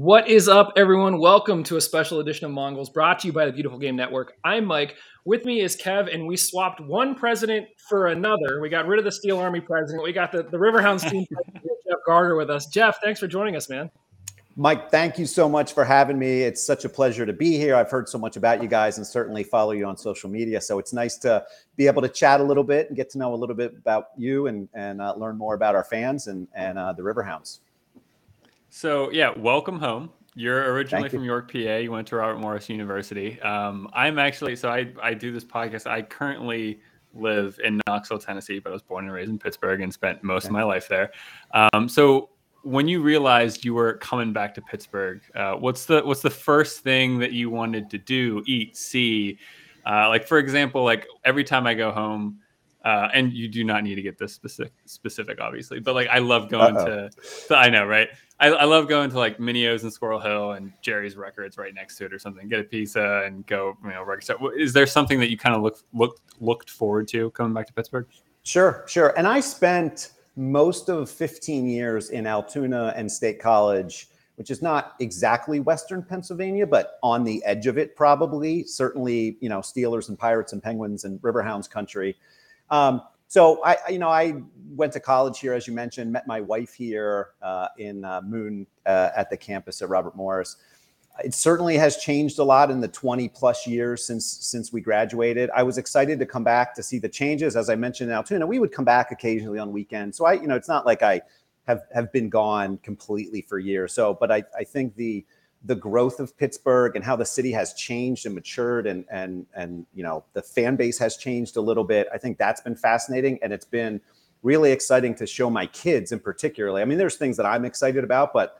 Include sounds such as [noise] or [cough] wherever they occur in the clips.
What is up, everyone? Welcome to a special edition of Mongols brought to you by the Beautiful Game Network. I'm Mike. With me is Kev, and we swapped one president for another. We got rid of the Steel Army president. We got the, the Riverhounds team [laughs] Jeff Gardner with us. Jeff, thanks for joining us, man. Mike, thank you so much for having me. It's such a pleasure to be here. I've heard so much about you guys and certainly follow you on social media. So it's nice to be able to chat a little bit and get to know a little bit about you and, and uh, learn more about our fans and, and uh, the Riverhounds. So yeah, welcome home. You're originally from York, PA. You went to Robert Morris University. Um, I'm actually so I I do this podcast. I currently live in Knoxville, Tennessee, but I was born and raised in Pittsburgh and spent most of my life there. Um, so when you realized you were coming back to Pittsburgh, uh, what's the what's the first thing that you wanted to do, eat, see? Uh, like for example, like every time I go home, uh, and you do not need to get this specific, specific, obviously. But like, I love going to, to, I know, right? I, I love going to like Mineo's and Squirrel Hill and Jerry's Records right next to it or something. Get a pizza and go, you know, record. Is there something that you kind of look looked looked forward to coming back to Pittsburgh? Sure, sure. And I spent most of 15 years in Altoona and State College, which is not exactly Western Pennsylvania, but on the edge of it, probably. Certainly, you know, Steelers and Pirates and Penguins and Riverhounds country. Um, so I, you know, I went to college here, as you mentioned, met my wife here uh, in uh, Moon uh, at the campus at Robert Morris. It certainly has changed a lot in the 20 plus years since since we graduated. I was excited to come back to see the changes. As I mentioned in Altoona, we would come back occasionally on weekends. So I, you know, it's not like I have have been gone completely for years. So, but I, I think the the growth of Pittsburgh and how the city has changed and matured and and and you know the fan base has changed a little bit. I think that's been fascinating and it's been really exciting to show my kids in particularly. I mean, there's things that I'm excited about, but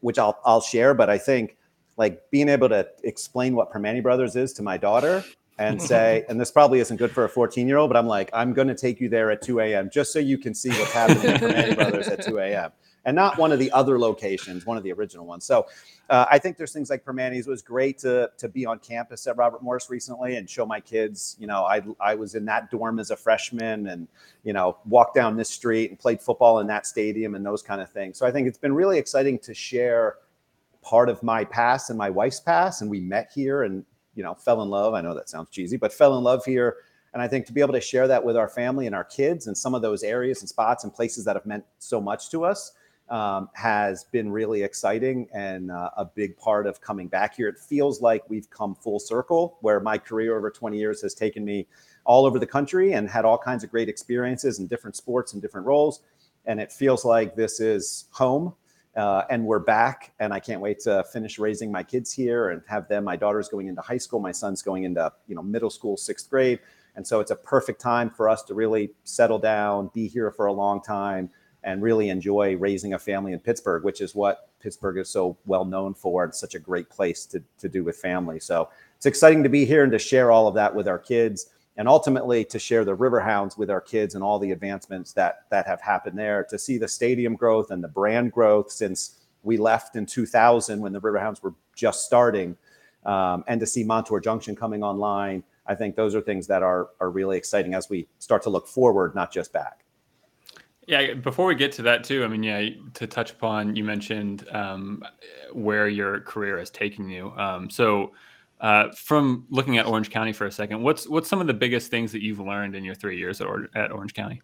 which I'll I'll share. But I think like being able to explain what Primanti Brothers is to my daughter and [laughs] say, and this probably isn't good for a 14 year old, but I'm like, I'm going to take you there at 2 a.m. just so you can see what's happening at Primanti Brothers at 2 a.m and not one of the other locations, one of the original ones. So uh, I think there's things like Primanti's. It was great to to be on campus at Robert Morris recently and show my kids. You know, I I was in that dorm as a freshman, and you know, walked down this street and played football in that stadium and those kind of things. So I think it's been really exciting to share part of my past and my wife's past, and we met here and you know fell in love. I know that sounds cheesy, but fell in love here. And I think to be able to share that with our family and our kids and some of those areas and spots and places that have meant so much to us um, has been really exciting and uh, a big part of coming back here. It feels like we've come full circle, where my career over 20 years has taken me all over the country and had all kinds of great experiences in different sports and different roles. And it feels like this is home. Uh, and we're back, and I can't wait to finish raising my kids here and have them. My daughter's going into high school, my son's going into you know middle school, sixth grade, and so it's a perfect time for us to really settle down, be here for a long time, and really enjoy raising a family in Pittsburgh, which is what Pittsburgh is so well known for. It's such a great place to, to do with family. So it's exciting to be here and to share all of that with our kids and ultimately to share the Riverhounds with our kids and all the advancements that that have happened there to see the stadium growth and the brand growth since we left in 2000 when the Riverhounds were just starting um, and to see Montour Junction coming online. I think those are things that are, are really exciting as we start to look forward, not just back. Yeah, before we get to that too, I mean, yeah, to touch upon, you mentioned um, where your career has taken you. Um, so, uh, from looking at Orange County for a second, what's what's some of the biggest things that you've learned in your three years at, or- at Orange County?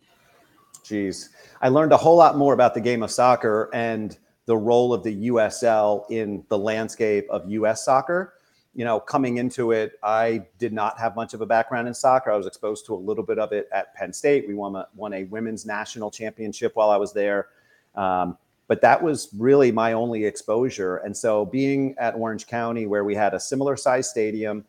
Geez, I learned a whole lot more about the game of soccer and the role of the USL in the landscape of US soccer you know, coming into it, I did not have much of a background in soccer. I was exposed to a little bit of it at Penn State. We won a, won a women's national championship while I was there. Um, but that was really my only exposure. And so being at Orange County, where we had a similar size stadium,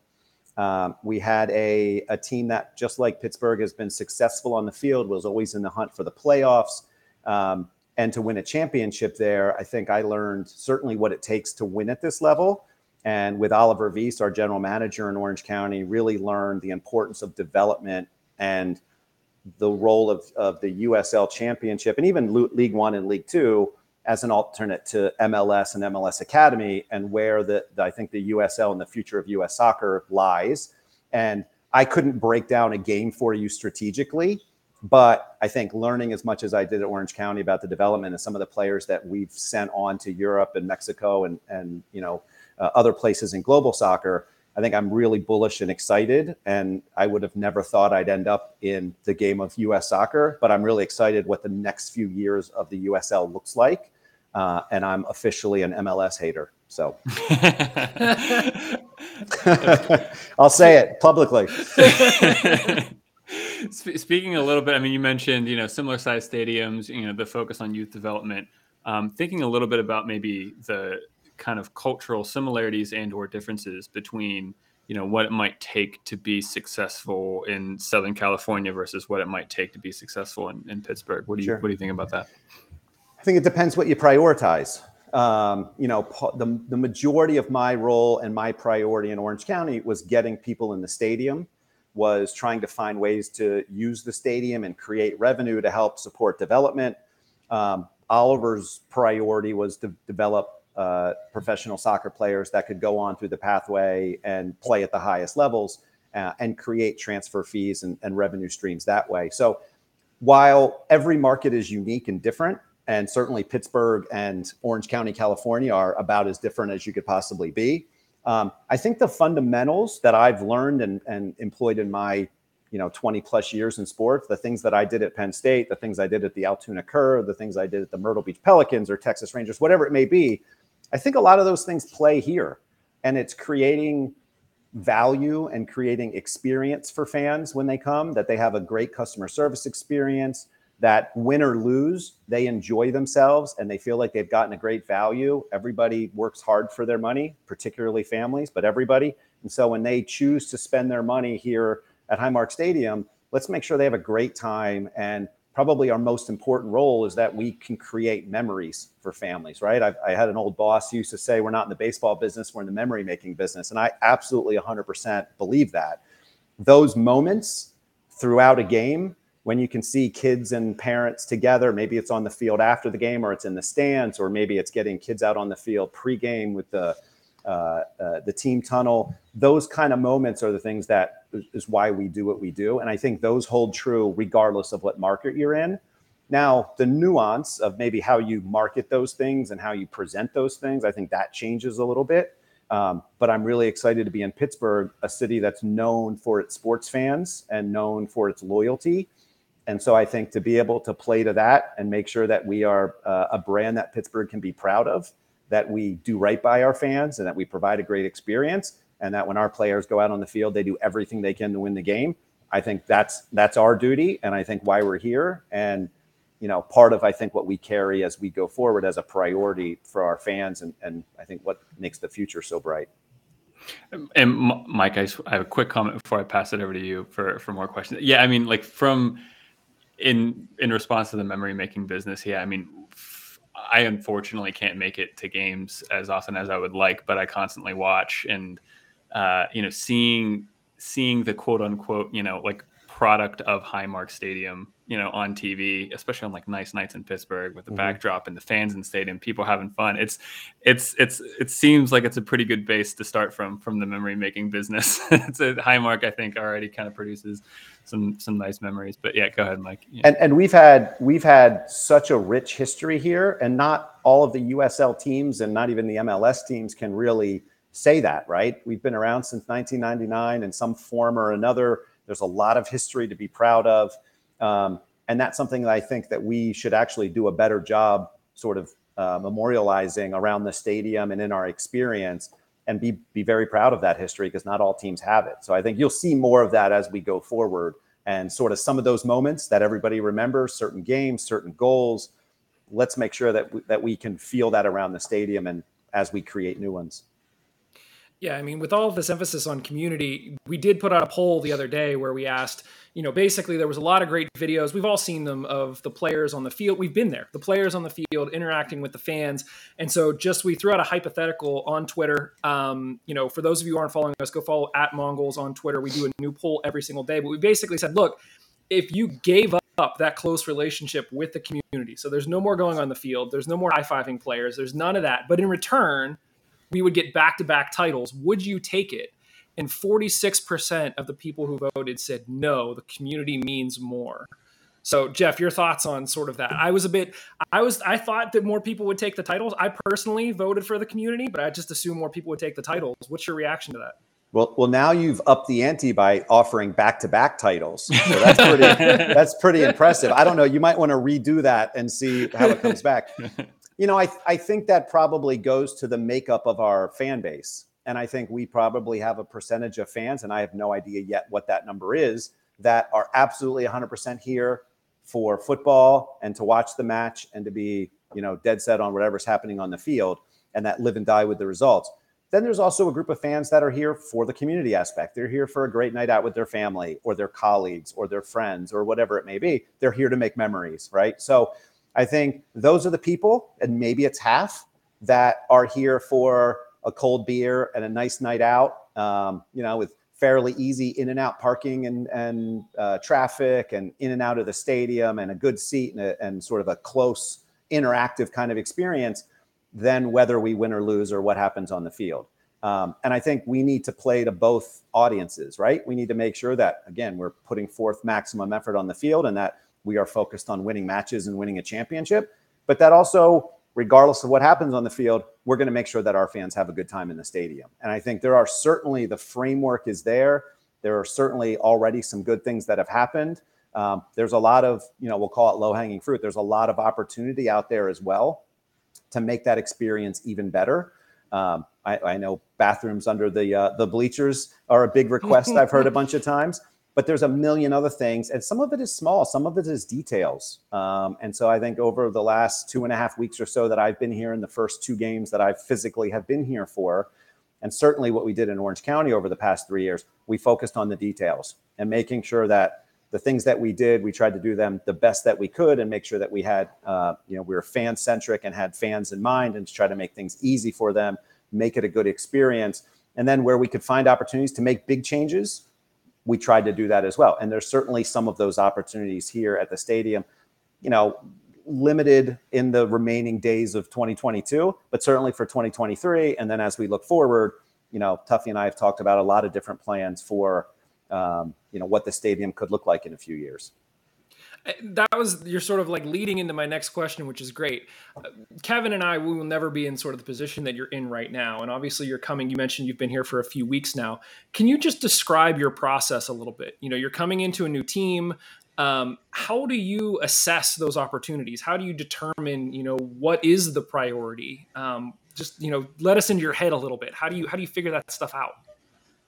um, we had a, a team that, just like Pittsburgh, has been successful on the field, was always in the hunt for the playoffs. Um, and to win a championship there, I think I learned certainly what it takes to win at this level and with Oliver Wiese, our general manager in Orange County, really learned the importance of development and the role of, of the USL Championship and even League One and League Two as an alternate to MLS and MLS Academy, and where the, the I think the USL and the future of US soccer lies. And I couldn't break down a game for you strategically but I think learning as much as I did at Orange County about the development and some of the players that we've sent on to Europe and Mexico and and you know uh, other places in global soccer, I think I'm really bullish and excited. And I would have never thought I'd end up in the game of U.S. soccer, but I'm really excited what the next few years of the USL looks like. Uh, and I'm officially an MLS hater. So [laughs] I'll say it publicly. [laughs] Speaking a little bit, I mean, you mentioned you know similar size stadiums, you know, the focus on youth development. Um, thinking a little bit about maybe the kind of cultural similarities and or differences between you know what it might take to be successful in Southern California versus what it might take to be successful in, in Pittsburgh. What do you sure. what do you think about that? I think it depends what you prioritize. Um, you know, the, the majority of my role and my priority in Orange County was getting people in the stadium, was trying to find ways to use the stadium and create revenue to help support development. Um, Oliver's priority was to develop uh, professional soccer players that could go on through the pathway and play at the highest levels uh, and create transfer fees and, and revenue streams that way. So while every market is unique and different, and certainly Pittsburgh and Orange County, California are about as different as you could possibly be. Um, I think the fundamentals that I've learned and, and employed in my you know 20 plus years in sports the things that i did at penn state the things i did at the altoona curve the things i did at the myrtle beach pelicans or texas rangers whatever it may be I think a lot of those things play here, and it's creating value and creating experience for fans when they come, that they have a great customer service experience, that win or lose, they enjoy themselves and they feel like they've gotten a great value. Everybody works hard for their money, particularly families, but everybody. And so when they choose to spend their money here at Highmark Stadium, let's make sure they have a great time and probably our most important role is that we can create memories for families, right? I've, i had an old boss used to say, We're not in the baseball business, we're in the memory making business. And I absolutely 100% believe that. Those moments throughout a game, when you can see kids and parents together, maybe it's on the field after the game or it's in the stands, or maybe it's getting kids out on the field pregame with the uh, uh, the team tunnel. Those kind of moments are the things that is why we do what we do. And I think those hold true regardless of what market you're in. Now, the nuance of maybe how you market those things and how you present those things, I think that changes a little bit. Um, but I'm really excited to be in Pittsburgh, a city that's known for its sports fans and known for its loyalty. And so I think to be able to play to that and make sure that we are uh, a brand that Pittsburgh can be proud of that we do right by our fans and that we provide a great experience and that when our players go out on the field they do everything they can to win the game. I think that's that's our duty and i think why we're here and you know part of i think what we carry as we go forward as a priority for our fans and, and i think what makes the future so bright. And mike I, have a quick comment before i pass it over to you for for more questions. Yeah i mean like from in in response to the memory making business yeah i mean I unfortunately can't make it to games as often as I would like, but I constantly watch and uh, you know seeing seeing the quote unquote you know like product of Highmark Stadium, you know, on TV, especially on like nice nights in Pittsburgh with the mm-hmm. backdrop and the fans in the stadium, people having fun. It's it's it's it seems like it's a pretty good base to start from from the memory making business. [laughs] it's a high mark, I think, already kind of produces some some nice memories. But yeah, go ahead, Mike. Yeah. And and we've had we've had such a rich history here, and not all of the USL teams and not even the MLS teams can really say that, right? We've been around since 1999 in some form or another there's a lot of history to be proud of. Um, and that's something that I think that we should actually do a better job sort of uh, memorializing around the stadium and in our experience and be, be very proud of that history because not all teams have it. So I think you'll see more of that as we go forward and sort of some of those moments that everybody remembers, certain games, certain goals. Let's make sure that, w- that we can feel that around the stadium and as we create new ones. Yeah, I mean, with all of this emphasis on community, we did put out a poll the other day where we asked, you know, basically there was a lot of great videos. We've all seen them of the players on the field. We've been there, the players on the field interacting with the fans. And so just we threw out a hypothetical on Twitter. Um, you know, for those of you who aren't following us, go follow at Mongols on Twitter. We do a new poll every single day. But we basically said, look, if you gave up that close relationship with the community, so there's no more going on the field, there's no more high fiving players, there's none of that. But in return, we would get back to back titles. Would you take it? And 46% of the people who voted said no, the community means more. So, Jeff, your thoughts on sort of that? I was a bit, I was, I thought that more people would take the titles. I personally voted for the community, but I just assume more people would take the titles. What's your reaction to that? Well, well, now you've upped the ante by offering back-to-back titles. So that's pretty, [laughs] that's pretty impressive. I don't know. You might want to redo that and see how it comes back. You know, I, I think that probably goes to the makeup of our fan base. And I think we probably have a percentage of fans, and I have no idea yet what that number is, that are absolutely 100% here for football and to watch the match and to be, you know, dead set on whatever's happening on the field and that live and die with the results. Then there's also a group of fans that are here for the community aspect. They're here for a great night out with their family or their colleagues or their friends or whatever it may be. They're here to make memories, right? So I think those are the people, and maybe it's half that are here for a cold beer and a nice night out, um, you know, with fairly easy in and out parking and and uh, traffic and in and out of the stadium and a good seat and, a, and sort of a close interactive kind of experience than whether we win or lose or what happens on the field. Um, and I think we need to play to both audiences, right? We need to make sure that again we're putting forth maximum effort on the field and that we are focused on winning matches and winning a championship, but that also regardless of what happens on the field, we're going to make sure that our fans have a good time in the stadium. And I think there are certainly the framework is there. There are certainly already some good things that have happened. Um, there's a lot of, you know, we'll call it low hanging fruit. There's a lot of opportunity out there as well to make that experience even better. Um, I, I, know bathrooms under the uh, the bleachers are a big request. I've heard a bunch of times but there's a million other things and some of it is small some of it is details. Um, and so i think over the last two and a half weeks or so that i've been here in the first two games that i physically have been here for and certainly what we did in orange county over the past three years we focused on the details and making sure that the things that we did we tried to do them the best that we could and make sure that we had uh, you know we were fan centric and had fans in mind and to try to make things easy for them make it a good experience and then where we could find opportunities to make big changes we tried to do that as well. And there's certainly some of those opportunities here at the stadium, you know, limited in the remaining days of 2022, but certainly for 2023. And then as we look forward, you know, Tuffy and I have talked about a lot of different plans for, um, you know, what the stadium could look like in a few years. That was you're sort of like leading into my next question which is great. Uh, kevin and i we will never be in sort of the position that you're in right now and obviously you're coming you mentioned you've been here for a few weeks now. Can you just describe your process a little bit? You know you're coming into a new team um, how do you assess those opportunities? How do you determine you know what is the priority? Um, just you know let us into your head a little bit. How do you how do you figure that stuff out?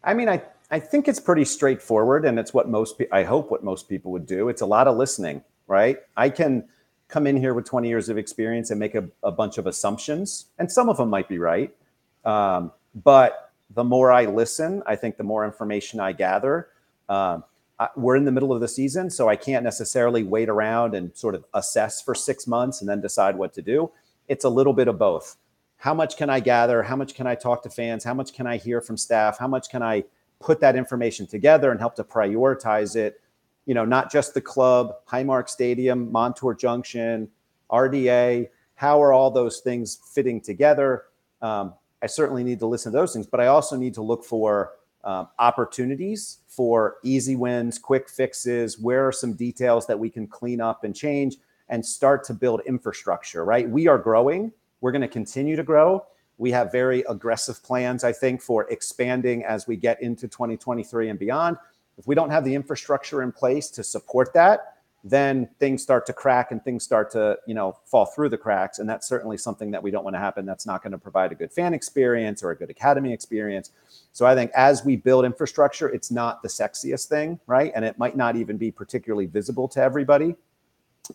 I mean i I think it's pretty straightforward, and it's what most pe- I hope what most people would do. It's a lot of listening, right? I can come in here with 20 years of experience and make a, a bunch of assumptions, and some of them might be right. Um, but the more I listen, I think the more information I gather. Um, I, we're in the middle of the season, so I can't necessarily wait around and sort of assess for six months and then decide what to do. It's a little bit of both. How much can I gather? How much can I talk to fans? How much can I hear from staff? How much can I put that information together and help to prioritize it. You know, not just the club, Highmark Stadium, Montour Junction, RDA. How are all those things fitting together? Um, I certainly need to listen to those things, but I also need to look for um, opportunities for easy wins, quick fixes. Where are some details that we can clean up and change and start to build infrastructure, right? We are growing. We're going to continue to grow. We have very aggressive plans, I think, for expanding as we get into 2023 and beyond. If we don't have the infrastructure in place to support that, then things start to crack and things start to, you know, fall through the cracks. And that's certainly something that we don't want to happen. That's not going to provide a good fan experience or a good academy experience. So I think as we build infrastructure, it's not the sexiest thing, right? And it might not even be particularly visible to everybody.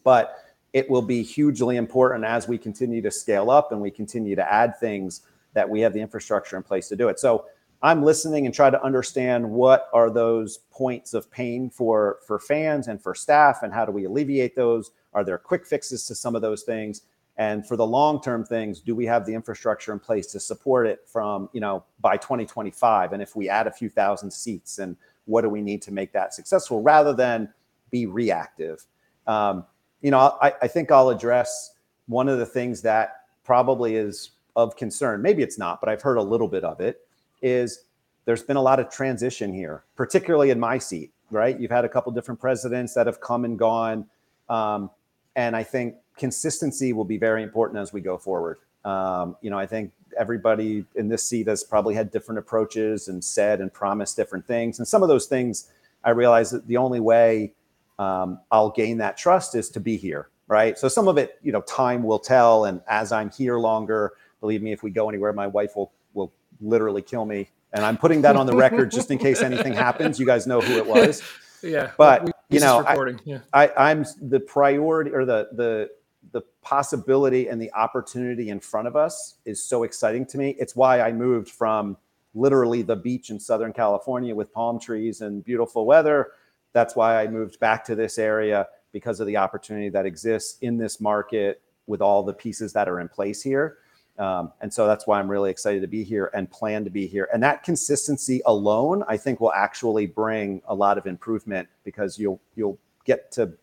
But it will be hugely important as we continue to scale up and we continue to add things that we have the infrastructure in place to do it. So I'm listening and try to understand what are those points of pain for for fans and for staff and how do we alleviate those? Are there quick fixes to some of those things? And for the long-term things, do we have the infrastructure in place to support it from, you know, by 2025? And if we add a few thousand seats and what do we need to make that successful rather than be reactive? Um, you know, I, I think I'll address one of the things that probably is of concern. Maybe it's not, but I've heard a little bit of it. Is there's been a lot of transition here, particularly in my seat. Right, you've had a couple different presidents that have come and gone. Um, and I think consistency will be very important as we go forward. Um, you know, I think everybody in this seat has probably had different approaches and said and promised different things. And some of those things, I realize that the only way um, I'll gain that trust is to be here, right? So some of it, you know, time will tell. And as I'm here longer, believe me, if we go anywhere, my wife will will literally kill me. And I'm putting that on the record just in case anything [laughs] happens. You guys know who it was. Yeah, but you know, I, yeah. I, I'm the priority or the the the possibility and the opportunity in front of us is so exciting to me. It's why I moved from literally the beach in Southern California with palm trees and beautiful weather. That's why I moved back to this area because of the opportunity that exists in this market with all the pieces that are in place here. Um, and so that's why I'm really excited to be here and plan to be here. And that consistency alone, I think, will actually bring a lot of improvement because you'll you'll get to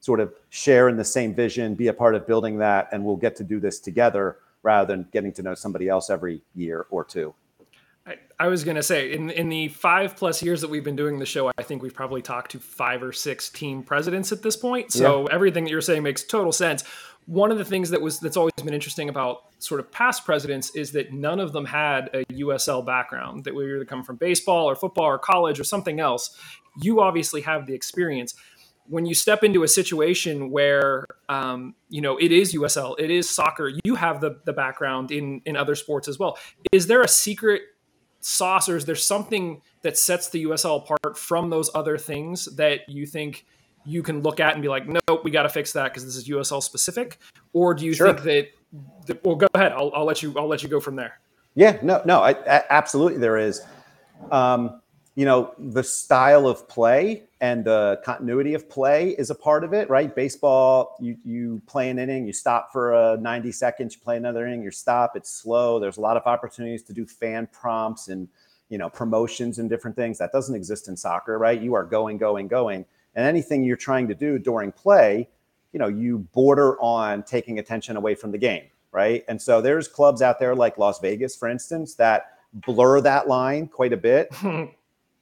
sort of share in the same vision, be a part of building that, and we'll get to do this together rather than getting to know somebody else every year or two. I, was going to say, in in the five plus years that we've been doing the show, I think we've probably talked to five or six team presidents at this point. So yeah. everything that you're saying makes total sense. One of the things that was that's always been interesting about sort of past presidents is that none of them had a USL background. That we either come from baseball or football or college or something else. You obviously have the experience when you step into a situation where um, you know it is USL, it is soccer, you have the the background in in other sports as well. Is there a secret sauce, there's something that sets the USL apart from those other things that you think you can look at and be like, nope, we got to fix that because this is USL specific? Or do you sure. think that, that? Well, go ahead. I'll, I'll let you. I'll let you go from there. Yeah. No. No. I, I, absolutely, there is. Um, you know, the style of play and the continuity of play is a part of it, right? Baseball, you you play an inning, you stop for a 90 seconds, you play another inning, you stop, it's slow. There's a lot of opportunities to do fan prompts and you know promotions and different things. That doesn't exist in soccer, right? You are going, going, going. And anything you're trying to do during play, you know, you border on taking attention away from the game, right? And so there's clubs out there like Las Vegas, for instance, that blur that line quite a bit. [laughs]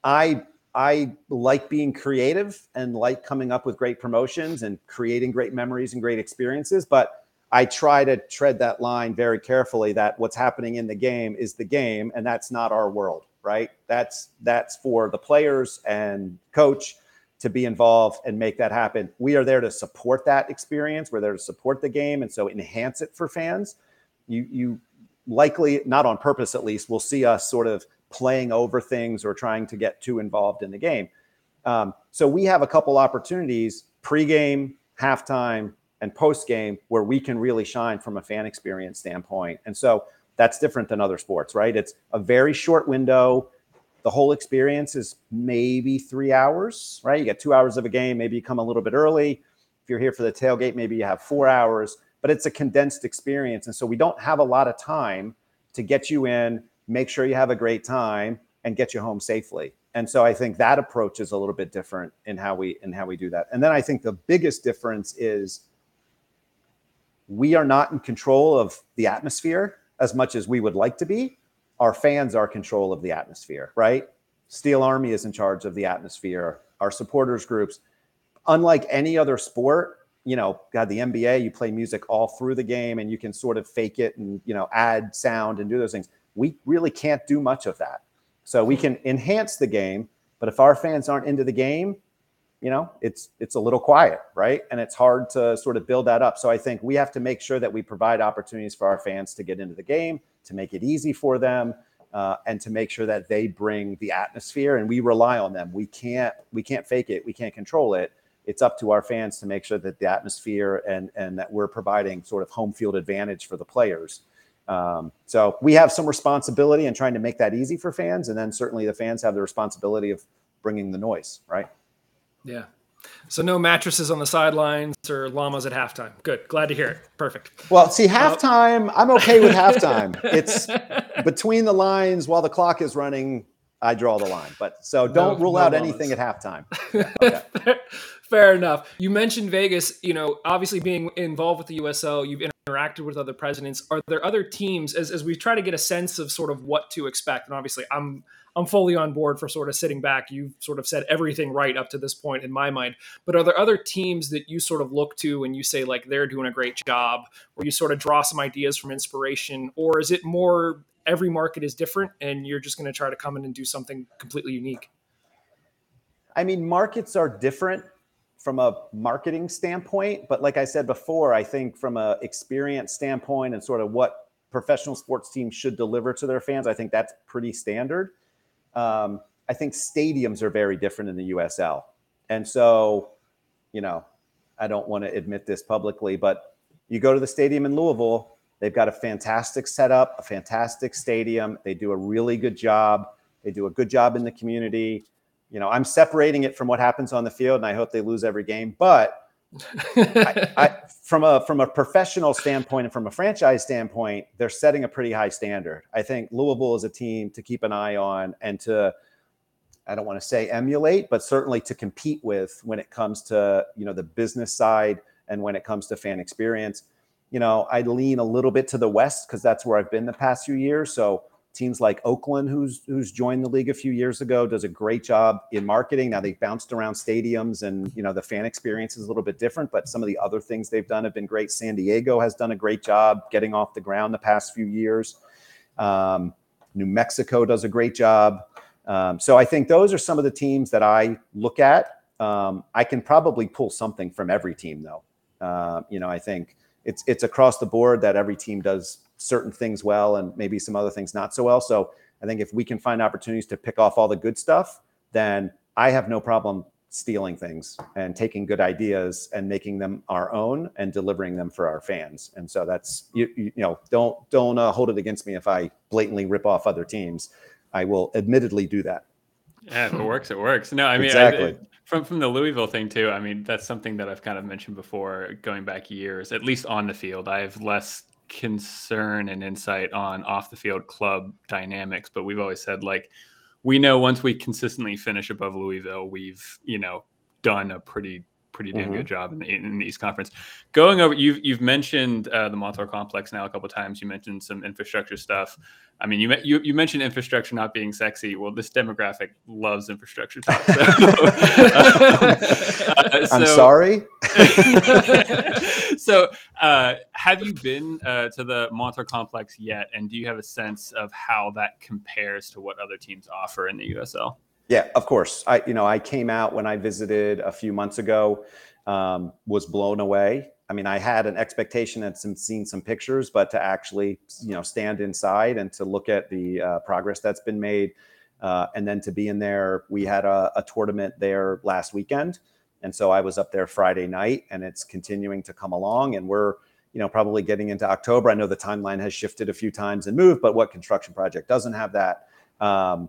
I I like being creative and like coming up with great promotions and creating great memories and great experiences, but I try to tread that line very carefully that what's happening in the game is the game and that's not our world, right? That's that's for the players and coach to be involved and make that happen. We are there to support that experience. We're there to support the game and so enhance it for fans. You you likely not on purpose at least will see us sort of playing over things or trying to get too involved in the game. Um, so we have a couple opportunities pregame, halftime, and postgame where we can really shine from a fan experience standpoint. And so that's different than other sports, right? It's a very short window. The whole experience is maybe three hours, right? You get two hours of a game. Maybe you come a little bit early. If you're here for the tailgate, maybe you have four hours, but it's a condensed experience. And so we don't have a lot of time to get you in, make sure you have a great time and get you home safely. And so I think that approach is a little bit different in how we in how we do that. And then I think the biggest difference is we are not in control of the atmosphere as much as we would like to be. Our fans are control of the atmosphere, right? Steel Army is in charge of the atmosphere. Our supporters groups, unlike any other sport, you know, got the NBA, you play music all through the game and you can sort of fake it and, you know, add sound and do those things we really can't do much of that. So we can enhance the game, but if our fans aren't into the game, you know, it's it's a little quiet, right? And it's hard to sort of build that up. So I think we have to make sure that we provide opportunities for our fans to get into the game, to make it easy for them, uh, and to make sure that they bring the atmosphere. And we rely on them. We can't we can't fake it. We can't control it. It's up to our fans to make sure that the atmosphere and and that we're providing sort of home field advantage for the players. Um, so we have some responsibility in trying to make that easy for fans, and then certainly the fans have the responsibility of bringing the noise, right? Yeah. So no mattresses on the sidelines or llamas at halftime. Good. Glad to hear it. Perfect. Well, see, halftime, I'm okay with halftime. [laughs] It's between the lines while the clock is running. I draw the line, but so don't no, rule no out llamas. anything at halftime. [laughs] Yeah, okay. Fair enough. You mentioned Vegas. You know, obviously being involved with the USL, you've interacted with other presidents. Are there other teams as, as we try to get a sense of sort of what to expect? And obviously, I'm I'm fully on board for sort of sitting back. You've sort of said everything right up to this point in my mind. But are there other teams that you sort of look to and you say like they're doing a great job, or you sort of draw some ideas from inspiration, or is it more every market is different and you're just going to try to come in and do something completely unique? I mean, markets are different from a marketing standpoint, but like I said before, I think from a experience standpoint and sort of what professional sports teams should deliver to their fans, I think that's pretty standard. Um, I think stadiums are very different in the USL, and so, you know, I don't want to admit this publicly, but you go to the stadium in Louisville, they've got a fantastic setup, a fantastic stadium. They do a really good job. They do a good job in the community you know, I'm separating it from what happens on the field, and I hope they lose every game. But I, [laughs] I, from a from a professional standpoint and from a franchise standpoint, they're setting a pretty high standard. I think Louisville is a team to keep an eye on and to I don't want to say emulate, but certainly to compete with when it comes to you know the business side and when it comes to fan experience. You know, I lean a little bit to the west because that's where I've been the past few years. So teams like Oakland, who's who's joined the league a few years ago, does a great job in marketing. Now they've bounced around stadiums, and you know the fan experience is a little bit different. But some of the other things they've done have been great. San Diego has done a great job getting off the ground the past few years. Um, New Mexico does a great job. Um, so I think those are some of the teams that I look at. Um, I can probably pull something from every team, though. Uh, you know, I think it's it's across the board that every team does certain things well and maybe some other things not so well. So I think if we can find opportunities to pick off all the good stuff, then I have no problem stealing things and taking good ideas and making them our own and delivering them for our fans. And so that's you you, you know don't don't uh, hold it against me if I blatantly rip off other teams. I will admittedly do that. Yeah, if it works, it works. No, I mean exactly. I, from from the Louisville thing too. I mean that's something that I've kind of mentioned before, going back years. At least on the field, I have less concern and insight on off the field club dynamics, but we've always said like we know once we consistently finish above Louisville, we've you know done a pretty pretty damn mm-hmm. good job in the, in the East Conference. Going over, you've you've mentioned uh, the Montour complex now a couple times. You mentioned some infrastructure stuff. I mean, you, you you mentioned infrastructure not being sexy. Well, this demographic loves infrastructure talk. So, [laughs] [laughs] uh, I'm sorry. [laughs] so, uh, have you been uh, to the Montour complex yet? And do you have a sense of how that compares to what other teams offer in the USL? Yeah, of course. I you know I came out when I visited a few months ago, um, was blown away. I mean, I had an expectation and some seen some pictures, but to actually you know stand inside and to look at the uh, progress that's been made, uh, and then to be in there, we had a, a tournament there last weekend, and so I was up there Friday night, and it's continuing to come along, and we're you know probably getting into October. I know the timeline has shifted a few times and moved, but what construction project doesn't have that? Um,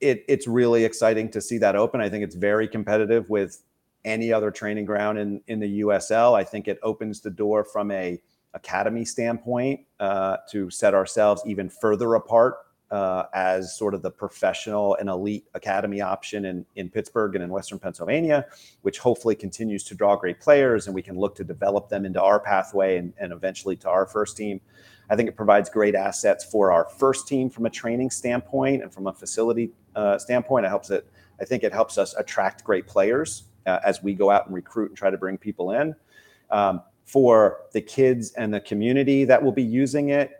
it, it's really exciting to see that open. I think it's very competitive with any other training ground in, in the USL. I think it opens the door from a academy standpoint uh, to set ourselves even further apart uh, as sort of the professional and elite academy option in, in Pittsburgh and in Western Pennsylvania, which hopefully continues to draw great players and we can look to develop them into our pathway and, and eventually to our first team. I think it provides great assets for our first team from a training standpoint and from a facility uh, standpoint. It helps it. I think it helps us attract great players uh, as we go out and recruit and try to bring people in. Um, for the kids and the community that will be using it,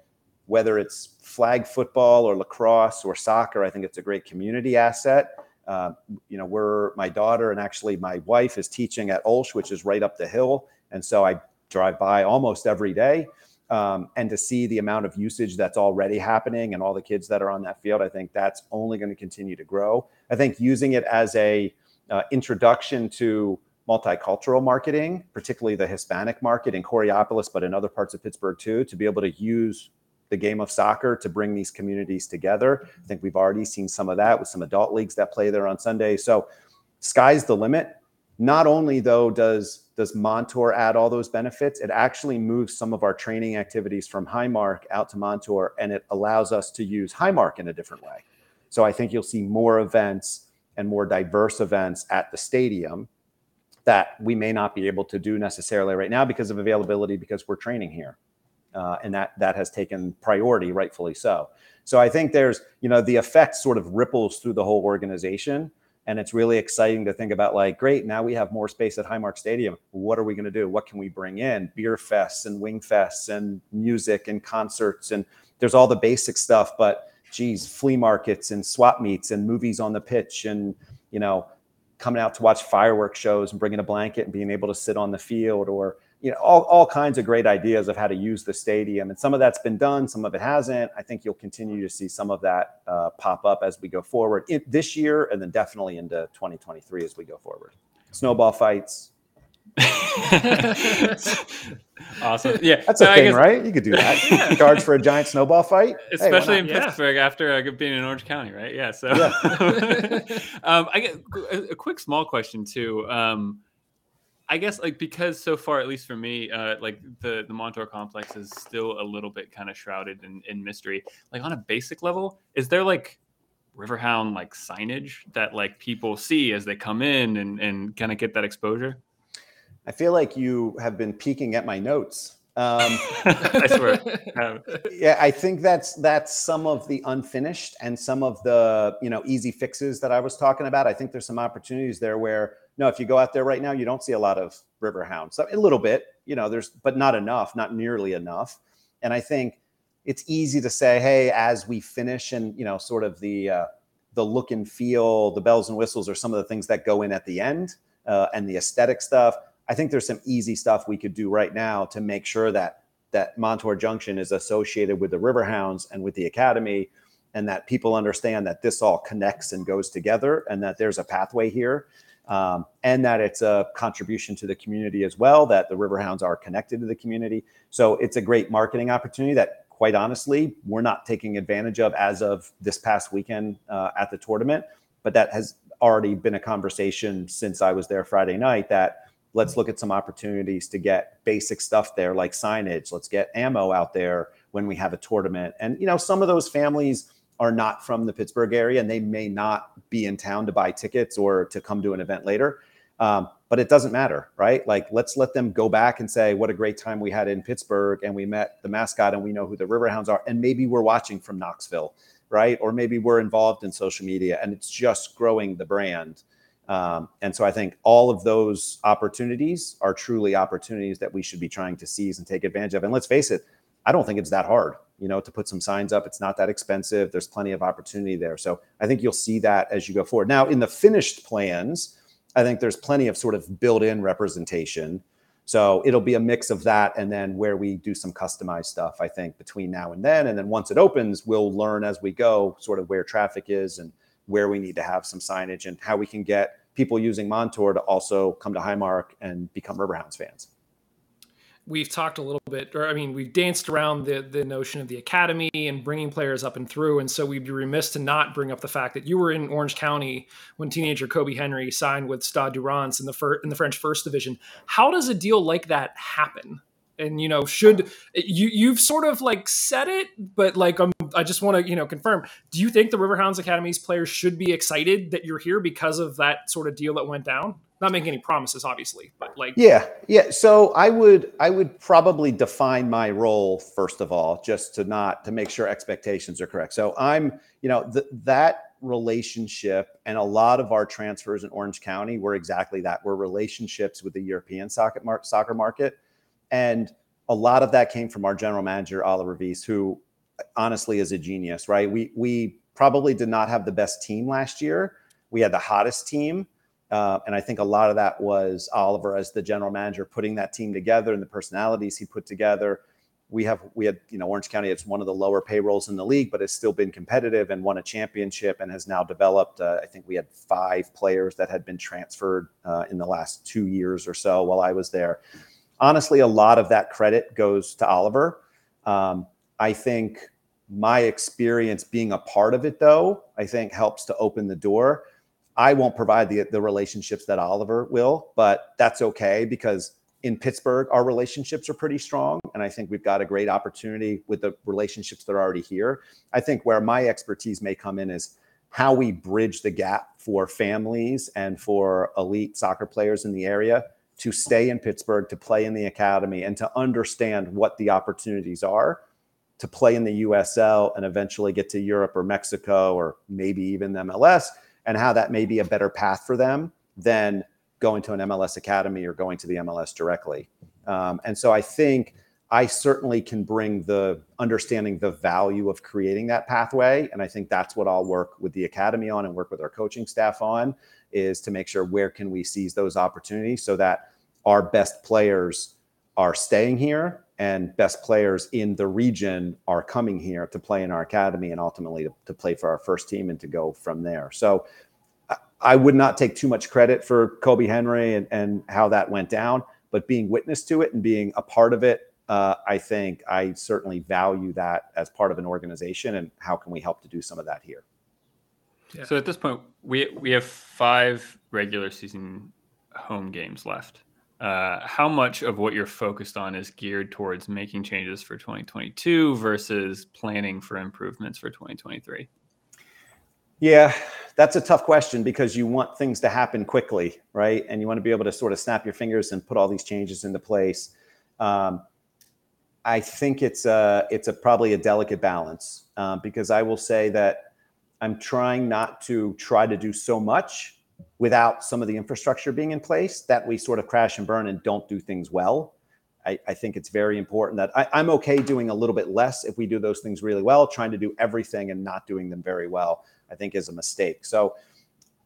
whether it's flag football or lacrosse or soccer, I think it's a great community asset. Uh, you know, we're my daughter and actually my wife is teaching at Olsh, which is right up the hill, and so I drive by almost every day um, and to see the amount of usage that's already happening and all the kids that are on that field, I think that's only going to continue to grow. I think using it as a uh, introduction to multicultural marketing, particularly the Hispanic market in Coraopolis, but in other parts of Pittsburgh too, to be able to use the game of soccer to bring these communities together. I think we've already seen some of that with some adult leagues that play there on Sunday. So sky's the limit. Not only though does does Montour add all those benefits, it actually moves some of our training activities from Highmark out to Montour, and it allows us to use Highmark in a different way. So I think you'll see more events and more diverse events at the stadium that we may not be able to do necessarily right now because of availability because we're training here. Uh, and that that has taken priority, rightfully so. So I think there's you know the effect sort of ripples through the whole organization, and it's really exciting to think about like, great, now we have more space at Highmark Stadium. What are we going to do? What can we bring in? Beer fests and wing fests and music and concerts and there's all the basic stuff, but geez, flea markets and swap meets and movies on the pitch and you know coming out to watch fireworks shows and bringing a blanket and being able to sit on the field or you know all, all kinds of great ideas of how to use the stadium and some of that's been done some of it hasn't i think you'll continue to see some of that uh, pop up as we go forward in, this year and then definitely into 2023 as we go forward snowball fights [laughs] awesome. Yeah, that's a thing, guess, right? You could do that. [laughs] Yeah. Cards for a giant snowball fight, especially hey, in yeah. Pittsburgh after uh, being in Orange County, right? Yeah. So, yeah. [laughs] um, I get a, a, quick small question too. Um, I guess like because so far, at least for me, uh, like the the Montour complex is still a little bit kind of shrouded in, in mystery. Like on a basic level, is there like Riverhound like signage that like people see as they come in and and kind of get that exposure? I feel like you have been peeking at my notes. Um, [laughs] I swear. [laughs] yeah, I think that's that's some of the unfinished and some of the you know easy fixes that I was talking about. I think there's some opportunities there where no, if you go out there right now, you don't see a lot of river hounds. A little bit, you know, there's but not enough, not nearly enough. And I think it's easy to say, hey, as we finish and you know, sort of the uh, the look and feel, the bells and whistles are some of the things that go in at the end, uh, and the aesthetic stuff I think there's some easy stuff we could do right now to make sure that that Montour Junction is associated with the Riverhounds and with the Academy, and that people understand that this all connects and goes together, and that there's a pathway here, um, and that it's a contribution to the community as well. That the Riverhounds are connected to the community, so it's a great marketing opportunity that, quite honestly, we're not taking advantage of as of this past weekend uh, at the tournament, but that has already been a conversation since I was there Friday night that let's look at some opportunities to get basic stuff there like signage. Let's get ammo out there when we have a tournament. And you know some of those families are not from the pittsburgh area and they may not be in town to buy tickets or to come to an event later. Um, but it doesn't matter right? Like let's let them go back and say what a great time we had in pittsburgh and we met the mascot and we know who the riverhounds are and maybe we're watching from knoxville right? Or maybe we're involved in social media and it's just growing the brand. Um, and so I think all of those opportunities are truly opportunities that we should be trying to seize and take advantage of. And let's face it, I don't think it's that hard, you know, to put some signs up. It's not that expensive. There's plenty of opportunity there. So I think you'll see that as you go forward. Now, in the finished plans, I think there's plenty of sort of built-in representation. So it'll be a mix of that and then where we do some customized stuff, I think, between now and then. And then once it opens, we'll learn as we go sort of where traffic is and where we need to have some signage and how we can get people using Montour to also come to Highmark and become Riverhounds fans. We've talked a little bit, or I mean, we've danced around the the notion of the academy and bringing players up and through, and so we'd be remiss to not bring up the fact that you were in Orange County when teenager Kobi Henry signed with Stade de Reims in the fir- in the French First Division. How does a deal like that happen? And you know should you you've sort of like said it but like um, i just want to you know confirm. Do you think the riverhounds academy's players should be excited that you're here because of that sort of deal that went down? Not making any promises obviously but like yeah yeah so i would i would probably define my role first of all just to not to make sure expectations are correct. So i'm you know th- that relationship and a lot of our transfers in orange county were exactly that were relationships with the european soccer, mar- soccer market and a lot of that came from our general manager, Oliver Wiese, who honestly is a genius, right? We we probably did not have the best team last year. We had the hottest team. Uh, and I think a lot of that was Oliver as the general manager putting that team together and the personalities he put together. We have we had you know Orange County. It's one of the lower payrolls in the league, but it's still been competitive and won a championship and has now developed. Uh, I think we had five players that had been transferred uh, in the last two years or so while I was there honestly, a lot of that credit goes to Oliver. Um, I think my experience being a part of it, though, I think helps to open the door. I won't provide the, the relationships that Oliver will, but that's okay because in Pittsburgh, our relationships are pretty strong. And I think we've got a great opportunity with the relationships that are already here. I think where my expertise may come in is how we bridge the gap for families and for elite soccer players in the area to stay in Pittsburgh, to play in the academy, and to understand what the opportunities are to play in the USL and eventually get to Europe or Mexico or maybe even the MLS, and how that may be a better path for them than going to an MLS academy or going to the MLS directly. Um, and so I think I certainly can bring the understanding the value of creating that pathway. And I think that's what I'll work with the academy on and work with our coaching staff on is to make sure where can we seize those opportunities so that our best players are staying here and best players in the region are coming here to play in our academy and ultimately to, to play for our first team and to go from there. So I would not take too much credit for Kobi Henry and, and how that went down, but being witness to it and being a part of it, uh, I think I certainly value that as part of an organization. And how can we help to do some of that here? Yeah. So at this point, we we have five regular season home games left. Uh, how much of what you're focused on is geared towards making changes for 2022 versus planning for improvements for 2023? Yeah, that's a tough question because you want things to happen quickly, right? And you want to be able to sort of snap your fingers and put all these changes into place. Um, I think it's a it's a probably a delicate balance uh, because I will say that I'm trying not to try to do so much without some of the infrastructure being in place that we sort of crash and burn and don't do things well. I, I think it's very important that I, I'm okay doing a little bit less if we do those things really well. Trying to do everything and not doing them very well I think is a mistake. So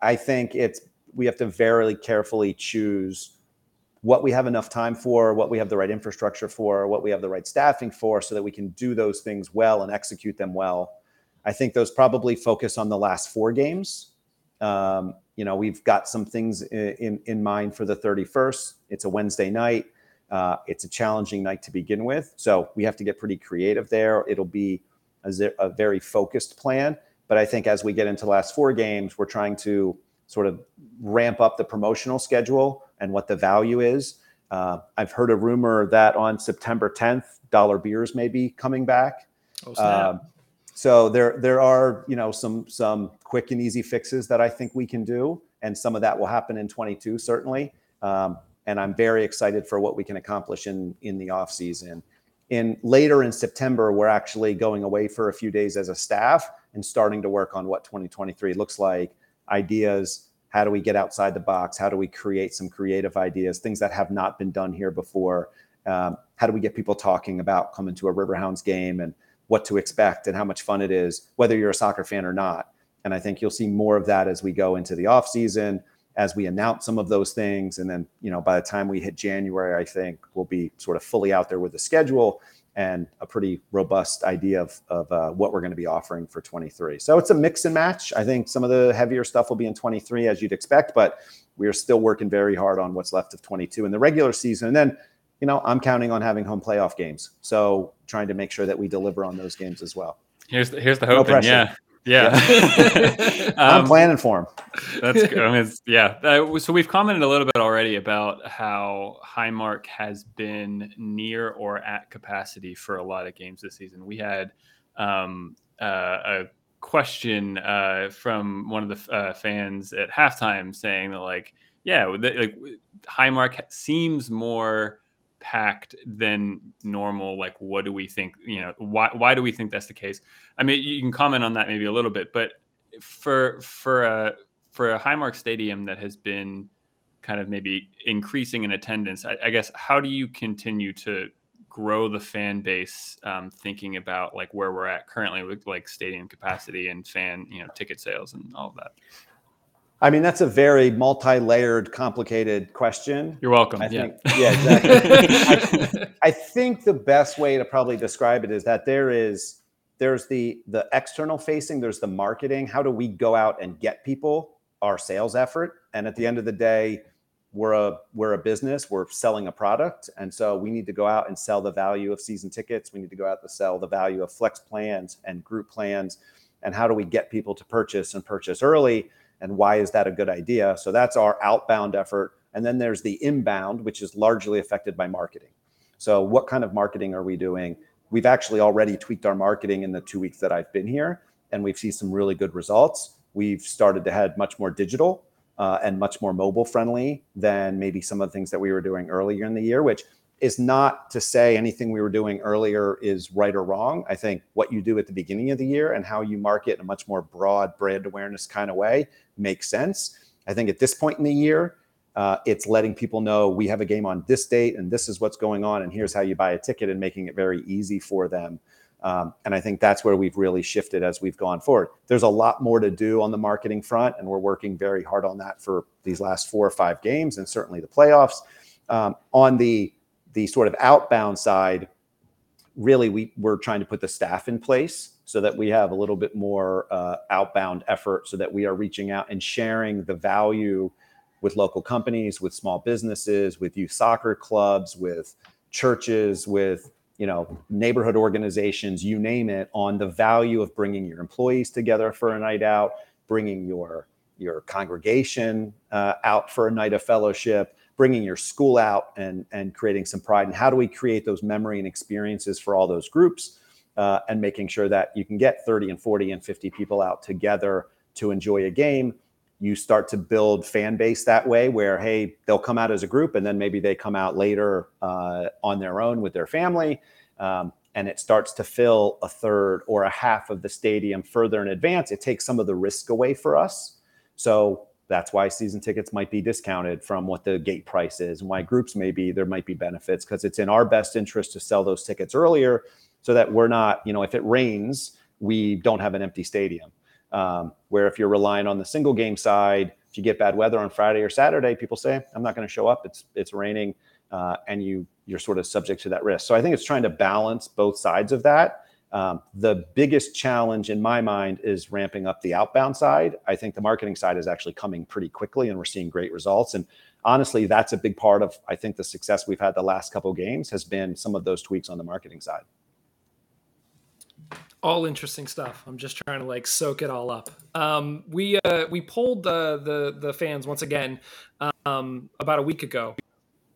I think it's we have to very carefully choose what we have enough time for, what we have the right infrastructure for, what we have the right staffing for, so that we can do those things well and execute them well. I think those probably focus on the last four games. Um, you know, we've got some things in, in mind for the 31st. It's a Wednesday night. Uh, it's a challenging night to begin with. So we have to get pretty creative there. It'll be a, a very focused plan. But I think as we get into the last four games, we're trying to sort of ramp up the promotional schedule and what the value is. Uh, I've heard a rumor that on September 10th, dollar beers may be coming back. Oh, um, so there there are you know some some quick and easy fixes that I think we can do, and some of that will happen in 22 certainly. Um, and I'm very excited for what we can accomplish in in the off season. In later in September, we're actually going away for a few days as a staff and starting to work on what 2023 looks like, ideas, how do we get outside the box? How do we create some creative ideas, things that have not been done here before? Um, how do we get people talking about coming to a Riverhounds game and what to expect and how much fun it is, whether you're a soccer fan or not? And I think you'll see more of that as we go into the off season, as we announce some of those things, and then you know by the time we hit January, I think we'll be sort of fully out there with the schedule and a pretty robust idea of, of uh, what we're going to be offering for 23. So it's a mix and match. I think some of the heavier stuff will be in 23 as you'd expect, but we are still working very hard on what's left of 22 in the regular season. And then, you know, I'm counting on having home playoff games. So trying to make sure that we deliver on those games as well. Here's the, here's the hope. No yeah. Yeah, [laughs] [laughs] I'm um, planning for him. That's good. I mean, yeah. Uh, so we've commented a little bit already about how Highmark has been near or at capacity for a lot of games this season. We had um, uh, a question uh, from one of the uh, fans at halftime saying that, like, yeah, like Highmark seems more packed than normal like what do we think you know why why do we think that's the case? I mean you can comment on that maybe a little bit but for for a for a highmark stadium that has been kind of maybe increasing in attendance i, I guess how do you continue to grow the fan base um, thinking about like where we're at currently with like stadium capacity and fan you know ticket sales and all of that I mean, that's a very multi-layered, complicated question. You're welcome. I yeah. Think, yeah, exactly. [laughs] I, I, think the best way to probably describe it is that there is there's the the external facing, there's the marketing. How do we go out and get people? Our sales effort, and at the end of the day, we're a we're a business. We're selling a product, and so we need to go out and sell the value of season tickets. We need to go out to sell the value of flex plans and group plans, and how do we get people to purchase and purchase early? And why is that a good idea? So that's our outbound effort. And then there's the inbound, which is largely affected by marketing. So, what kind of marketing are we doing? We've actually already tweaked our marketing in the two weeks that I've been here, and we've seen some really good results. We've started to head much more digital. uh, and much more mobile friendly than maybe some of the things that we were doing earlier in the year, which is not to say anything we were doing earlier is right or wrong. I think what you do at the beginning of the year and how you market in a much more broad brand awareness kind of way makes sense. I think at this point in the year, uh, it's letting people know we have a game on this date and this is what's going on and here's how you buy a ticket and making it very easy for them. Um, and I think that's where we've really shifted as we've gone forward. There's a lot more to do on the marketing front, and we're working very hard on that for these last four or five games and certainly the playoffs. Um, on the the sort of outbound side, really we we're trying to put the staff in place so that we have a little bit more uh, outbound effort, so that we are reaching out and sharing the value with local companies, with small businesses, with youth soccer clubs, with churches, with you know neighborhood organizations, you name it, on the value of bringing your employees together for a night out, bringing your your congregation uh, out for a night of fellowship bringing your school out and and creating some pride. And how do we create those memory and experiences for all those groups uh, and making sure that you can get 30 and 40 and 50 people out together to enjoy a game? You start to build fan base that way where hey they'll come out as a group and then maybe they come out later uh, on their own with their family um, and it starts to fill a third or a half of the stadium further in advance. It takes some of the risk away for us. So that's why season tickets might be discounted from what the gate price is and why groups may be there might be benefits because it's in our best interest to sell those tickets earlier so that we're not you know if it rains we don't have an empty stadium. Um, where if you're relying on the single game side if you get bad weather on friday or saturday people say i'm not going to show up. It's it's raining uh, and you you're sort of subject to that risk. So i think it's trying to balance both sides of that um, the biggest challenge in my mind is ramping up the outbound side. I think the marketing side is actually coming pretty quickly, and we're seeing great results. And honestly, that's a big part of I think the success we've had the last couple games has been some of those tweaks on the marketing side. All interesting stuff. I'm just trying to like soak it all up. Um, we uh, we polled the the the fans once again um, about a week ago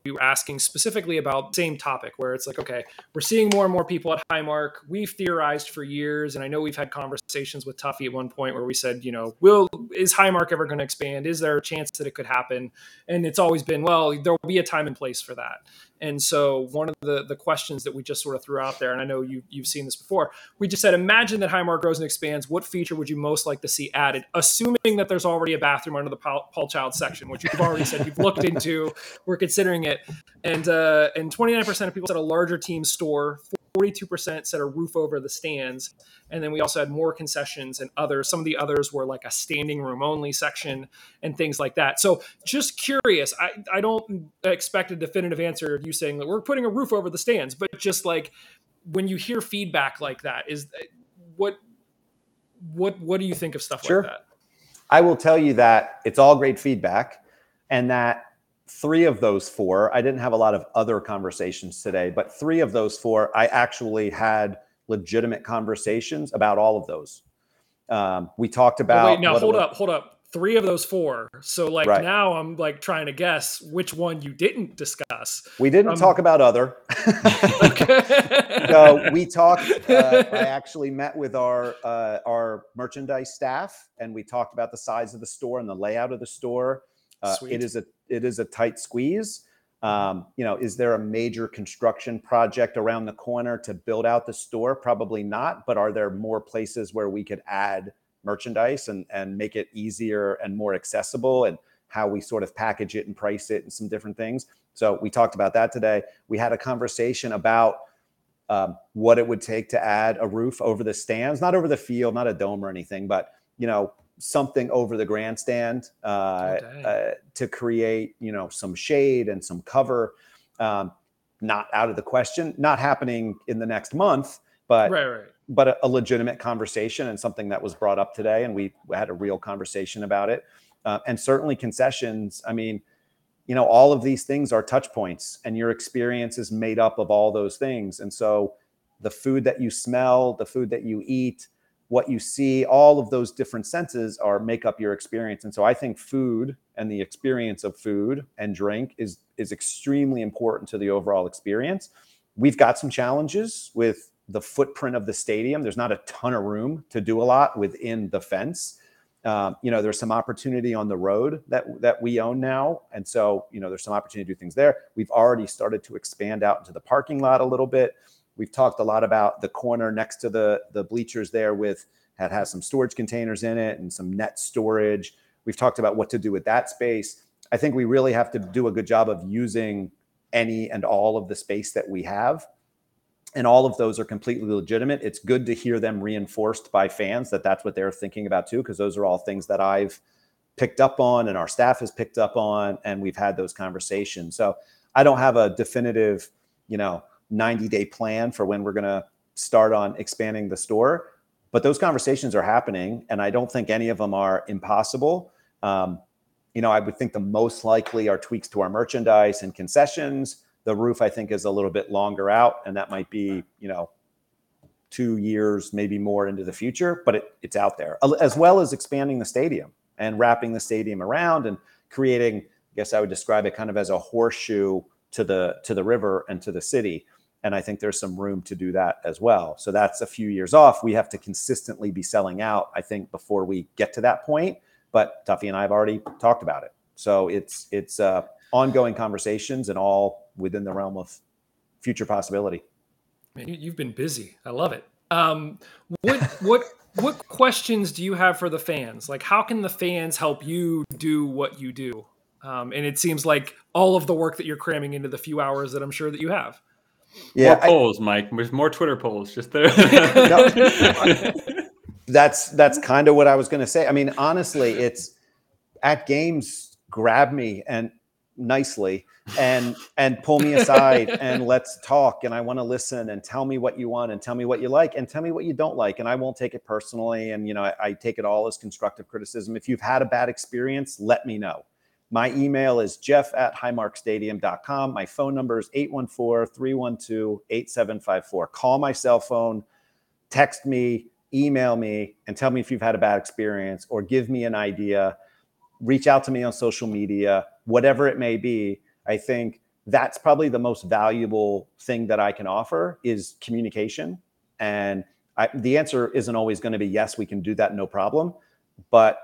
we were asking specifically about the same topic where it's like okay we're seeing more and more people at highmark we've theorized for years and i know we've had conversations with tuffy at one point where we said you know will is highmark ever going to expand? Is there a chance that it could happen? And it's always been well there will be a time and place for that and so one of the, the questions that we just sort of threw out there, and I know you, you've seen this before, we just said, imagine that Highmark grows and expands. What feature would you most like to see added? Assuming that there's already a bathroom under the Paul, Paul Child section, which you've already said you've looked into, we're considering it. And, uh, and 29% of people said a larger team store, 42% said a roof over the stands. And then we also had more concessions and others. Some of the others were like a standing room only section and things like that. So just curious, I, I don't expect a definitive answer of you saying that we're putting a roof over the stands, but just like when you hear feedback like that, is what what what do you think of stuff sure. like that? I will tell you that it's all great feedback and that three of those four, I didn't have a lot of other conversations today, but three of those four, I actually had legitimate conversations about all of those. Um, we talked about. Oh, wait, now hold up, hold up. Three of those four. So like right. now I'm like trying to guess which one you didn't discuss. We didn't um, talk about other. [laughs] no, [laughs] we talked. Uh, I actually met with our uh, our merchandise staff, and we talked about the size of the store and the layout of the store. Uh, it is a it is a tight squeeze. Um, you know, is there a major construction project around the corner to build out the store? Probably not. But are there more places where we could add merchandise and and make it easier and more accessible and how we sort of package it and price it and some different things. So we talked about that today. We had a conversation about um, what it would take to add a roof over the stands, not over the field, not a dome or anything, but you know, something over the grandstand uh, oh, uh, to create, you know, some shade and some cover. Um, not out of the question, not happening in the next month, but right, right. but a, a, legitimate conversation and something that was brought up today, and we had a real conversation about it. Uh, and certainly concessions. I mean, you know, all of these things are touch points, and your experience is made up of all those things. And so, the food that you smell, the food that you eat, what you see, all of those different senses are make up your experience. And so I think food and the experience of food and drink is is extremely important to the overall experience. We've got some challenges with the footprint of the stadium. There's not a ton of room to do a lot within the fence. Um, you know, there's some opportunity on the road that that we own now, and so you know, there's some opportunity to do things there. We've already started to expand out into the parking lot a little bit. We've talked a lot about the corner next to the the bleachers there with that has some storage containers in it and some net storage. We've talked about what to do with that space. I think we really have to do a good job of using any and all of the space that we have. And all of those are completely legitimate. It's good to hear them reinforced by fans that that's what they're thinking about too, because those are all things that I've picked up on and our staff has picked up on, and we've had those conversations. So I don't have a definitive, you know, 90 day plan for when we're going to start on expanding the store. But those conversations are happening and i don't think any of them are impossible. Um, you know i would think the most likely are tweaks to our merchandise and concessions. The roof i think is a little bit longer out and that might be you know two years maybe more into the future but it, it's out there as well as expanding the stadium and wrapping the stadium around and creating i guess i would describe it kind of as a horseshoe to the to the river and to the city and I think there's some room to do that as well. So that's a few years off. We have to consistently be selling out, I think, before we get to that point. But Tuffy and I have already talked about it. So it's it's uh, ongoing conversations and all within the realm of future possibility. Man, you've been busy. I love it. Um, what what [laughs] what questions do you have for the fans? Like, how can the fans help you do what you do? Um, and it seems like all of the work that you're cramming into the few hours that I'm sure that you have. Yeah, more polls, I, Mike. There's more Twitter polls just there. no, [laughs] that's that's kind of what I was going to say. I mean, honestly, it's at games. Grab me and nicely and and pull me aside [laughs] and let's talk and i want to listen and tell me what you want and tell me what you like and tell me what you don't like and i won't take it personally and you know I, I take it all as constructive criticism if you've had a bad experience let me know my email is jeff at highmarkstadium.com. My phone number is 814 312 8754. Call my cell phone, text me, email me, and tell me if you've had a bad experience or give me an idea. Reach out to me on social media, whatever it may be. I think that's probably the most valuable thing that I can offer is communication. And I, the answer isn't always going to be yes, we can do that, no problem. But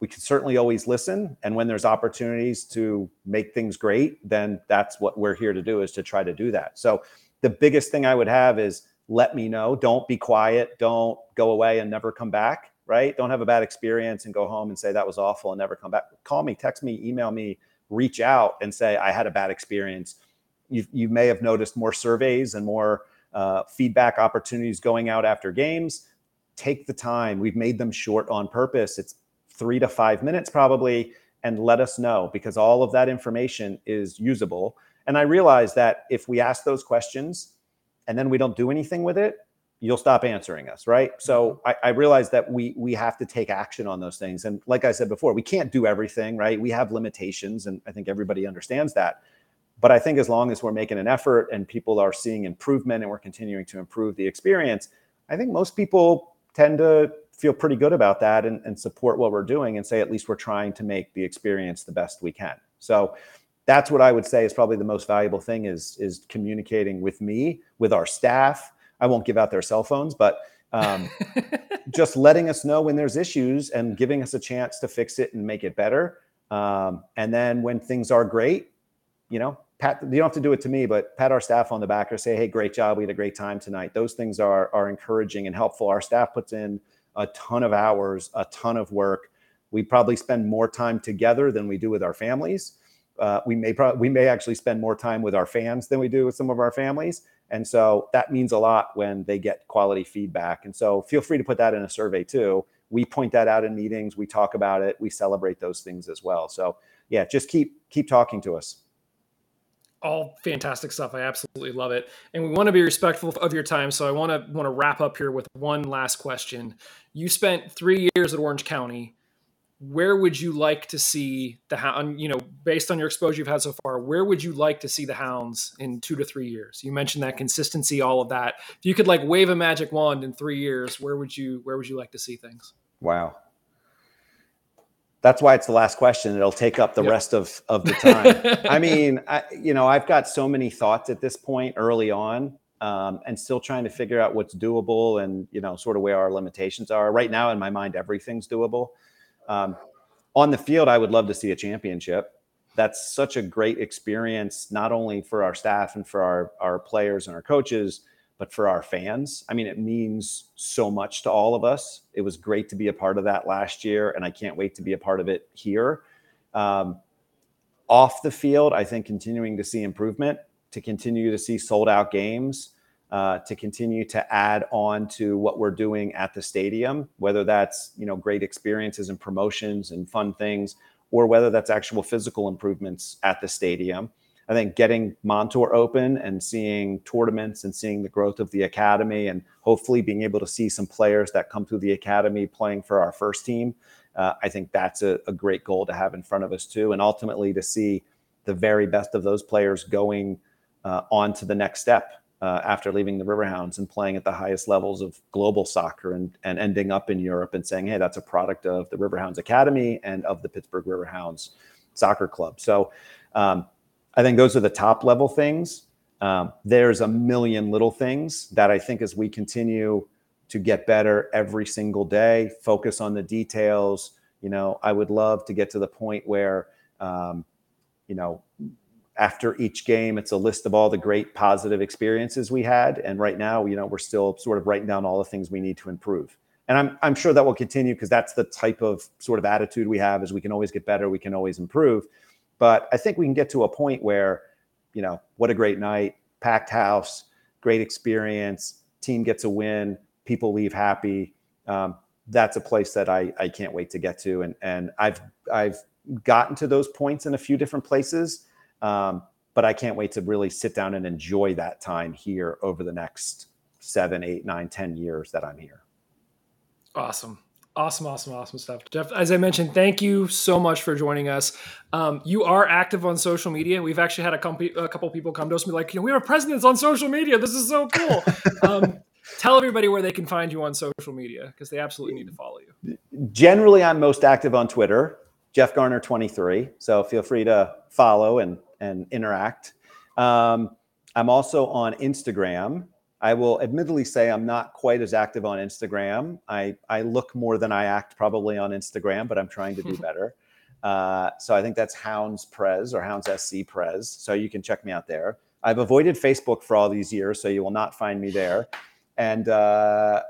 we can certainly always listen and when there's opportunities to make things great then that's what we're here to do is to try to do that. So the biggest thing i would have is let me know. Don't be quiet. Don't go away and never come back right? Don't have a bad experience and go home and say that was awful and never come back. Call me text me email me reach out and say i had a bad experience. You, you may have noticed more surveys and more uh, feedback opportunities going out after games. Take the time. We've made them short on purpose. It's three to five minutes probably and let us know because all of that information is usable. And I realize that if we ask those questions and then we don't do anything with it, you'll stop answering us, right? So mm-hmm. I, I realize that we we have to take action on those things. And like I said before, we can't do everything, right? We have limitations, and I think everybody understands that. But I think as long as we're making an effort and people are seeing improvement and we're continuing to improve the experience, I think most people tend to feel pretty good about that and, and support what we're doing and say at least we're trying to make the experience the best we can. So that's what i would say is probably the most valuable thing is is communicating with me with our staff. I won't give out their cell phones but um, [laughs] just letting us know when there's issues and giving us a chance to fix it and make it better. Um, and then when things are great you know pat you don't have to do it to me but pat our staff on the back or say hey great job. We had a great time tonight. Those things are are encouraging and helpful. Our staff puts in a ton of hours, a ton of work. We probably spend more time together than we do with our families. Uh, we may pro- we may actually spend more time with our fans than we do with some of our families, and so that means a lot when they get quality feedback. And so feel free to put that in a survey too. We point that out in meetings. We talk about it. We celebrate those things as well. So yeah, just keep keep talking to us all fantastic stuff. I absolutely love it. And we want to be respectful of your time. So I want to want to wrap up here with one last question. You spent three years at Orange County. Where would you like to see the hound? You know, based on your exposure you've had so far, where would you like to see the hounds in two to three years? You mentioned that consistency, all of that. If you could like wave a magic wand in three years, where would you where would you like to see things? Wow, that's why it's the last question. It'll take up the yep. rest of, of the [laughs] time. I mean, I, you know, I've got so many thoughts at this point early on um, and still trying to figure out what's doable and, you know, sort of where our limitations are. Right now, in my mind, everything's doable. Um, on the field, I would love to see a championship. That's such a great experience, not only for our staff and for our, our players and our coaches, but for our fans. I mean, it means so much to all of us. It was great to be a part of that last year, and I can't wait to be a part of it here. Um, off the field, I think continuing to see improvement, to continue to see sold out games, uh, to continue to add on to what we're doing at the stadium, whether that's you know great experiences and promotions and fun things, or whether that's actual physical improvements at the stadium. I think getting Montour open and seeing tournaments and seeing the growth of the academy and hopefully being able to see some players that come through the academy playing for our first team, uh, I think that's a, a, great goal to have in front of us too. And ultimately to see the very best of those players going uh, on to the next step uh, after leaving the Riverhounds and playing at the highest levels of global soccer and, and ending up in Europe and saying, hey, that's a product of the Riverhounds Academy and of the Pittsburgh Riverhounds Soccer Club. So um, I think those are the top level things. Um, there's a million little things that I think as we continue to get better every single day, focus on the details. You know, I would love to get to the point where, um, you know, after each game, it's a list of all the great positive experiences we had. And right now, you know, we're still sort of writing down all the things we need to improve. And I'm, I'm sure that will continue because that's the type of sort of attitude we have is we can always get better, we can always improve. But I think we can get to a point where, you know, what a great night, packed house, great experience, team gets a win, people leave happy. Um, that's a place that I, I can't wait to get to. And, and I've, I've gotten to those points in a few different places um, but I can't wait to really sit down and enjoy that time here over the next seven, eight, nine, ten years that I'm here. Awesome. Awesome, awesome, awesome stuff. Jeff, as I mentioned, thank you so much for joining us. Um, you are active on social media. We've actually had a, couple, a couple people come to us and be like, you know, we have presidents on social media. This is so cool. [laughs] um, tell everybody where they can find you on social media because they absolutely need to follow you. Generally, I'm most active on Twitter, Jeff Garner 23. So feel free to follow and and interact. Um, I'm also on Instagram. I will admittedly say I'm not quite as active on Instagram. I, I look more than I act probably on Instagram, but I'm trying to do [laughs] better. Uh, so I think that's Hounds Prez or Hounds SC Prez. So you can check me out there. I've avoided Facebook for all these years, so you will not find me there. And uh,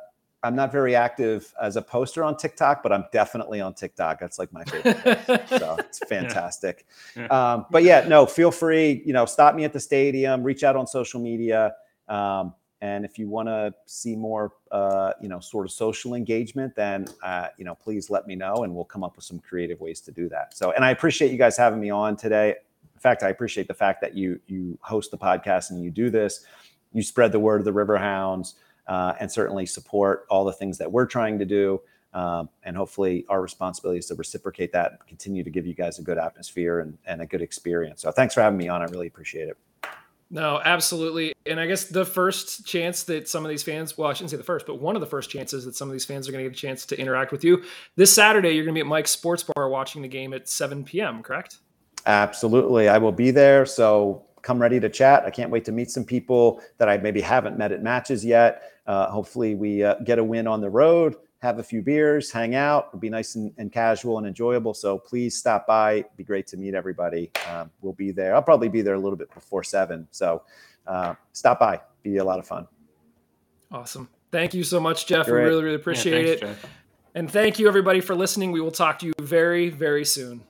I'm not very active as a poster on TikTok, but I'm definitely on TikTok. That's like my favorite. so [laughs] it's fantastic. Yeah. Um, but yeah, no, feel free. You know, stop me at the stadium. Reach out on social media. Um, and if you want to see more, uh, you know, sort of social engagement, then uh, you know, please let me know, and we'll come up with some creative ways to do that. So, and I appreciate you guys having me on today. In fact, I appreciate the fact that you you host the podcast and you do this. You spread the word of the Riverhounds uh, and certainly support all the things that we're trying to do. Um, and hopefully, our responsibility is to reciprocate that and continue to give you guys a good atmosphere and, and a good experience. So, thanks for having me on. I really appreciate it. No, absolutely. And I guess the first chance that some of these fans, well, I shouldn't say the first, but one of the first chances that some of these fans are going to get a chance to interact with you this Saturday, you're going to be at Mike's Sports Bar watching the game at 7 p.m., correct? Absolutely. I will be there. So come ready to chat. I can't wait to meet some people that I maybe haven't met at matches yet. Uh, hopefully, we uh, get a win on the road, have a few beers, hang out. It'll be nice and, and casual and enjoyable. So please stop by. It'd be great to meet everybody. Um, we'll be there. I'll probably be there a little bit before seven. So uh, stop by. Be a lot of fun. Awesome. Thank you so much, Jeff. Great. We really, really appreciate yeah, thanks, it. Jeff. And thank you, everybody, for listening. We will talk to you very, very soon.